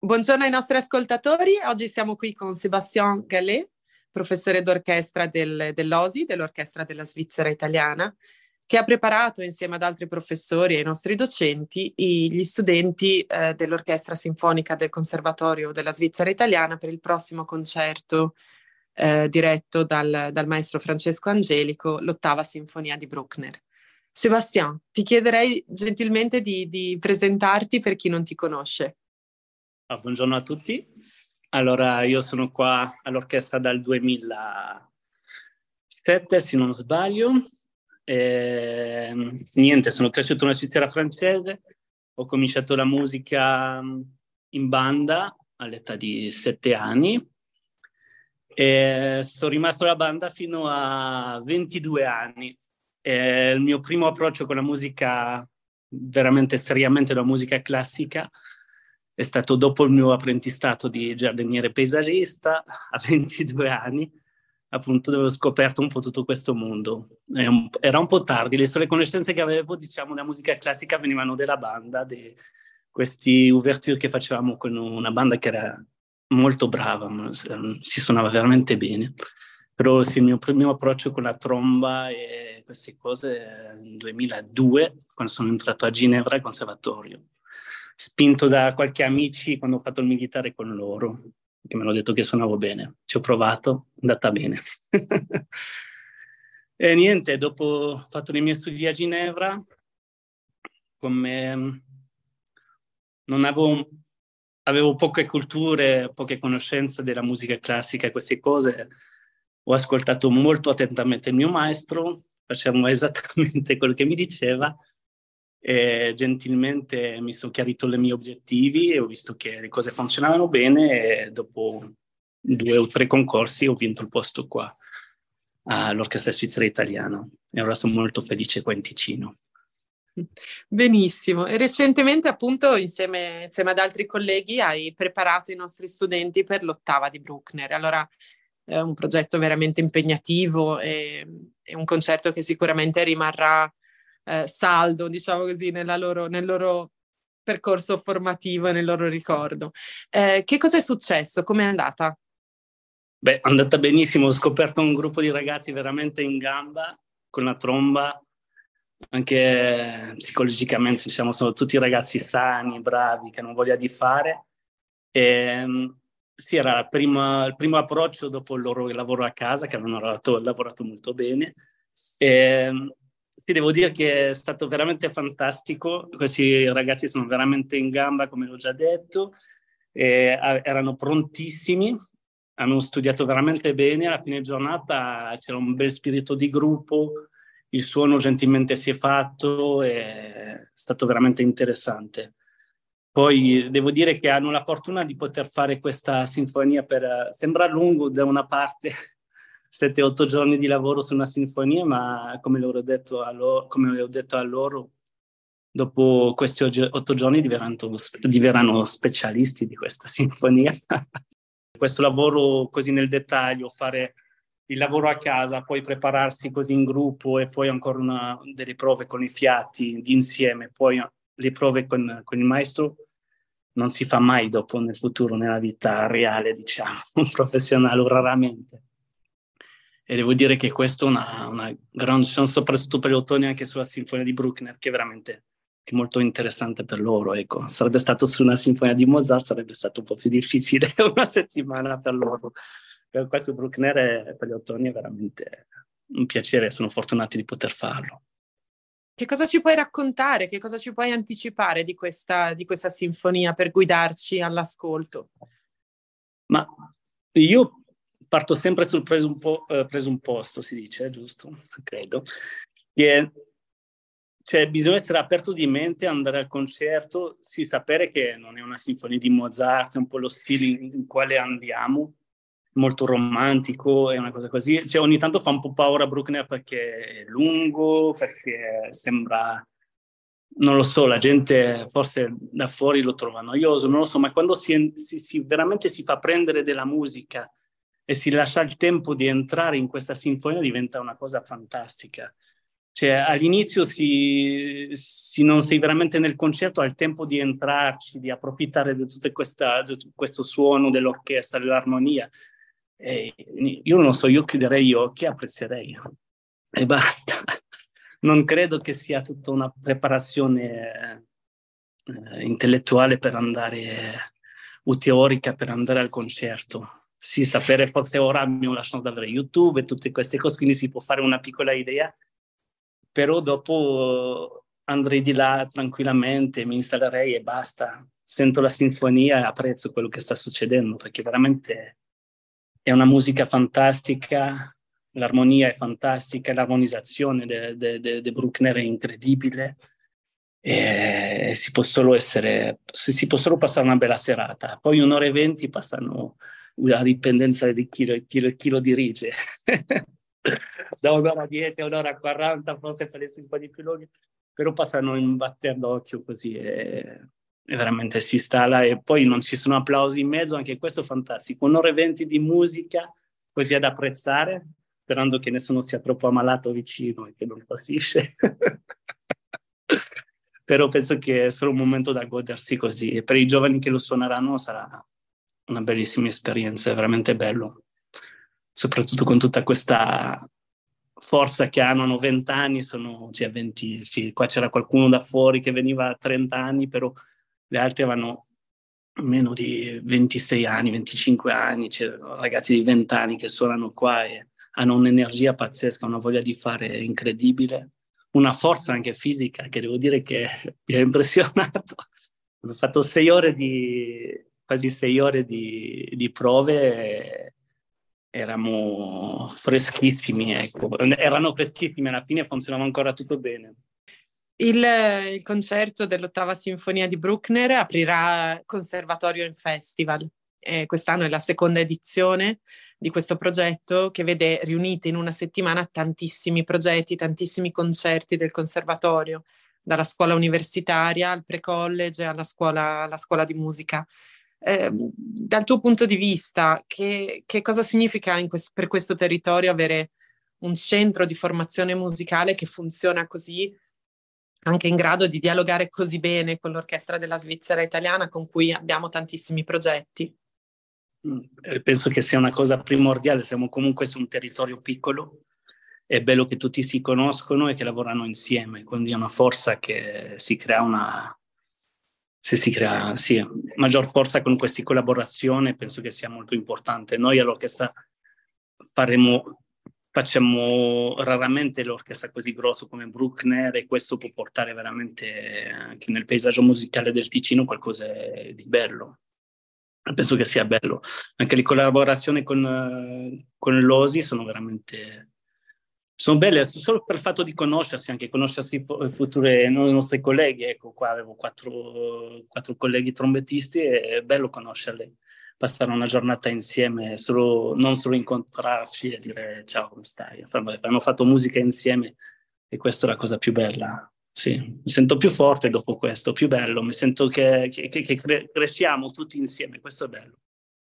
Buongiorno ai nostri ascoltatori, oggi siamo qui con Sébastien Gallet, professore d'orchestra del, dell'OSI, dell'Orchestra della Svizzera Italiana, che ha preparato insieme ad altri professori e ai nostri docenti gli studenti eh, dell'Orchestra Sinfonica del Conservatorio della Svizzera Italiana per il prossimo concerto eh, diretto dal, dal maestro Francesco Angelico, l'ottava sinfonia di Bruckner. Sébastien, ti chiederei gentilmente di, di presentarti per chi non ti conosce. Ah, buongiorno a tutti. Allora, io sono qua all'orchestra dal 2007, se non sbaglio. E, niente, sono cresciuto in una francese. Ho cominciato la musica in banda all'età di sette anni e sono rimasto alla banda fino a 22 anni. E il mio primo approccio con la musica, veramente seriamente la musica classica, è stato dopo il mio apprendistato di giardiniere paesagista a 22 anni, appunto dove ho scoperto un po' tutto questo mondo. Un, era un po' tardi, le sole conoscenze che avevo, diciamo, della musica classica venivano dalla banda, di questi ouverture che facevamo con una banda che era molto brava, si suonava veramente bene. Però sì, il mio primo approccio con la tromba e queste cose nel 2002, quando sono entrato a Ginevra al conservatorio spinto da qualche amici quando ho fatto il militare con loro, che mi hanno detto che suonavo bene. Ci ho provato, è andata bene. e niente, dopo ho fatto i miei studi a Ginevra, come non avevo, avevo poche culture, poche conoscenze della musica classica e queste cose, ho ascoltato molto attentamente il mio maestro, facevo esattamente quello che mi diceva e gentilmente mi sono chiarito i miei obiettivi e ho visto che le cose funzionavano bene e dopo due o tre concorsi ho vinto il posto qua all'Orchestra Svizzera Italiana e ora sono molto felice qua in Ticino. Benissimo, e recentemente appunto insieme, insieme ad altri colleghi hai preparato i nostri studenti per l'ottava di Bruckner. Allora è un progetto veramente impegnativo e, e un concerto che sicuramente rimarrà eh, saldo, diciamo così, loro, nel loro percorso formativo e nel loro ricordo. Eh, che cosa è successo? Come è andata? Beh, è andata benissimo, ho scoperto un gruppo di ragazzi veramente in gamba con la tromba, anche psicologicamente, diciamo, sono tutti ragazzi sani, bravi, che hanno voglia di fare. E, ehm, sì, era prima, il primo approccio dopo il loro lavoro a casa, che avevano lavorato, lavorato molto bene. E, ehm, sì, devo dire che è stato veramente fantastico. Questi ragazzi sono veramente in gamba, come l'ho già detto, erano prontissimi, hanno studiato veramente bene. Alla fine giornata c'era un bel spirito di gruppo, il suono gentilmente si è fatto, è stato veramente interessante. Poi devo dire che hanno la fortuna di poter fare questa sinfonia per... Sembra lungo da una parte, 7-8 giorni di lavoro su una sinfonia, ma come, ho detto a loro, come ho detto a loro, dopo questi 8 giorni diverranno, diverranno specialisti di questa sinfonia. Questo lavoro così nel dettaglio, fare il lavoro a casa, poi prepararsi così in gruppo e poi ancora una, delle prove con i fiati insieme, poi le prove con, con il maestro, non si fa mai dopo nel futuro, nella vita reale, diciamo, professionale, raramente. E devo dire che questa è una, una grande chance, soprattutto per gli autori, anche sulla sinfonia di Bruckner, che è veramente che è molto interessante per loro. Ecco. Sarebbe stato su una sinfonia di Mozart, sarebbe stato un po' più difficile una settimana per loro. Per questo Bruckner è, per gli autori è veramente un piacere, sono fortunati di poter farlo. Che cosa ci puoi raccontare? Che cosa ci puoi anticipare di questa, di questa sinfonia per guidarci all'ascolto? Ma io parto sempre sul presumpo, eh, presupposto, si dice, giusto? Credo. E, cioè, bisogna essere aperto di mente, andare al concerto, sì, sapere che non è una sinfonia di Mozart, è un po' lo stile in, in quale andiamo, molto romantico, è una cosa così. Cioè, ogni tanto fa un po' paura Bruckner perché è lungo, perché sembra non lo so, la gente forse da fuori lo trova noioso, non lo so, ma quando si, si, si, veramente si fa prendere della musica e si lascia il tempo di entrare in questa sinfonia diventa una cosa fantastica. cioè, all'inizio si, si, non sei veramente nel concerto, hai il tempo di entrarci, di approfittare di, tutto questo suono dell'orchestra, dell'armonia. E io non so, io chiuderei gli occhi e apprezzerei. E basta. Non credo che sia tutta una preparazione eh, intellettuale per andare, o teorica per andare al concerto. Sì, sapere forse ora mi lasciano da avere YouTube e tutte queste cose, quindi si può fare una piccola idea però dopo andrei di là tranquillamente, mi installerei e basta. Sento la sinfonia e apprezzo quello che sta succedendo, perché veramente è una musica fantastica, l'armonia è fantastica, l'armonizzazione di de, de, de Bruckner è incredibile e si può solo essere, si può solo passare una bella serata. Poi un'ora e venti passano a dipendenza di chi, chi, chi lo dirige. da un'ora 10 a un'ora 40, forse per un po' di più lunghi, però passano in batter d'occhio così e, e, veramente si installa e poi non ci sono applausi in mezzo, anche questo è fantastico. Un'ora e venti di musica così ad apprezzare, sperando che nessuno sia troppo ammalato vicino e che non passisce. però penso che è solo un momento da godersi così e per i giovani che lo suoneranno sarà una bellissima esperienza, è veramente bello soprattutto con tutta questa forza che hanno, hanno 20 anni, sono cioè 20, sì, qua c'era qualcuno da fuori che veniva a 30 anni, però le altre avevano meno di 26 anni, 25 anni, c'erano ragazzi di 20 anni che suonano qua e hanno un'energia pazzesca, una voglia di fare incredibile, una forza anche fisica che devo dire che mi ha impressionato. Ho fatto sei ore di, quasi sei ore di, di prove eravamo freschissimi, ecco. erano freschissimi, alla fine funzionava ancora tutto bene. Il, il, concerto dell'ottava sinfonia di Bruckner aprirà Conservatorio in Festival. E quest'anno è la seconda edizione di questo progetto che vede riuniti in una settimana tantissimi progetti, tantissimi concerti del conservatorio, dalla scuola universitaria al pre-college alla scuola, alla scuola di musica. Eh, dal tuo punto di vista, che, che cosa significa quest- per questo territorio avere un centro di formazione musicale che funziona così, anche in grado di dialogare così bene con l'orchestra della Svizzera italiana, con cui abbiamo tantissimi progetti? Mm, eh, penso che sia una cosa primordiale, siamo comunque su un territorio piccolo, è bello che tutti si conoscono e che lavorano insieme, quindi è una forza che si crea una, se si crea sì, maggior forza con queste collaborazioni, penso che sia molto importante. Noi all'orchestra faremo, facciamo raramente l'orchestra così grosso come Bruckner e questo può portare veramente anche nel paesaggio musicale del Ticino qualcosa di bello. Penso che sia bello. Anche le collaborazioni con, con l'OSI sono veramente sono belle solo per il fatto di conoscersi, anche conoscersi i futuri nostri colleghi. Ecco, qua avevo quattro, quattro colleghi trombettisti e è bello conoscerli, passare una giornata insieme, solo, non solo incontrarci e dire ciao, come stai? Abbiamo fatto musica insieme e questa è la cosa più bella. Sì, mi sento più forte dopo questo, più bello, mi sento che, che, che cresciamo tutti insieme, questo è bello.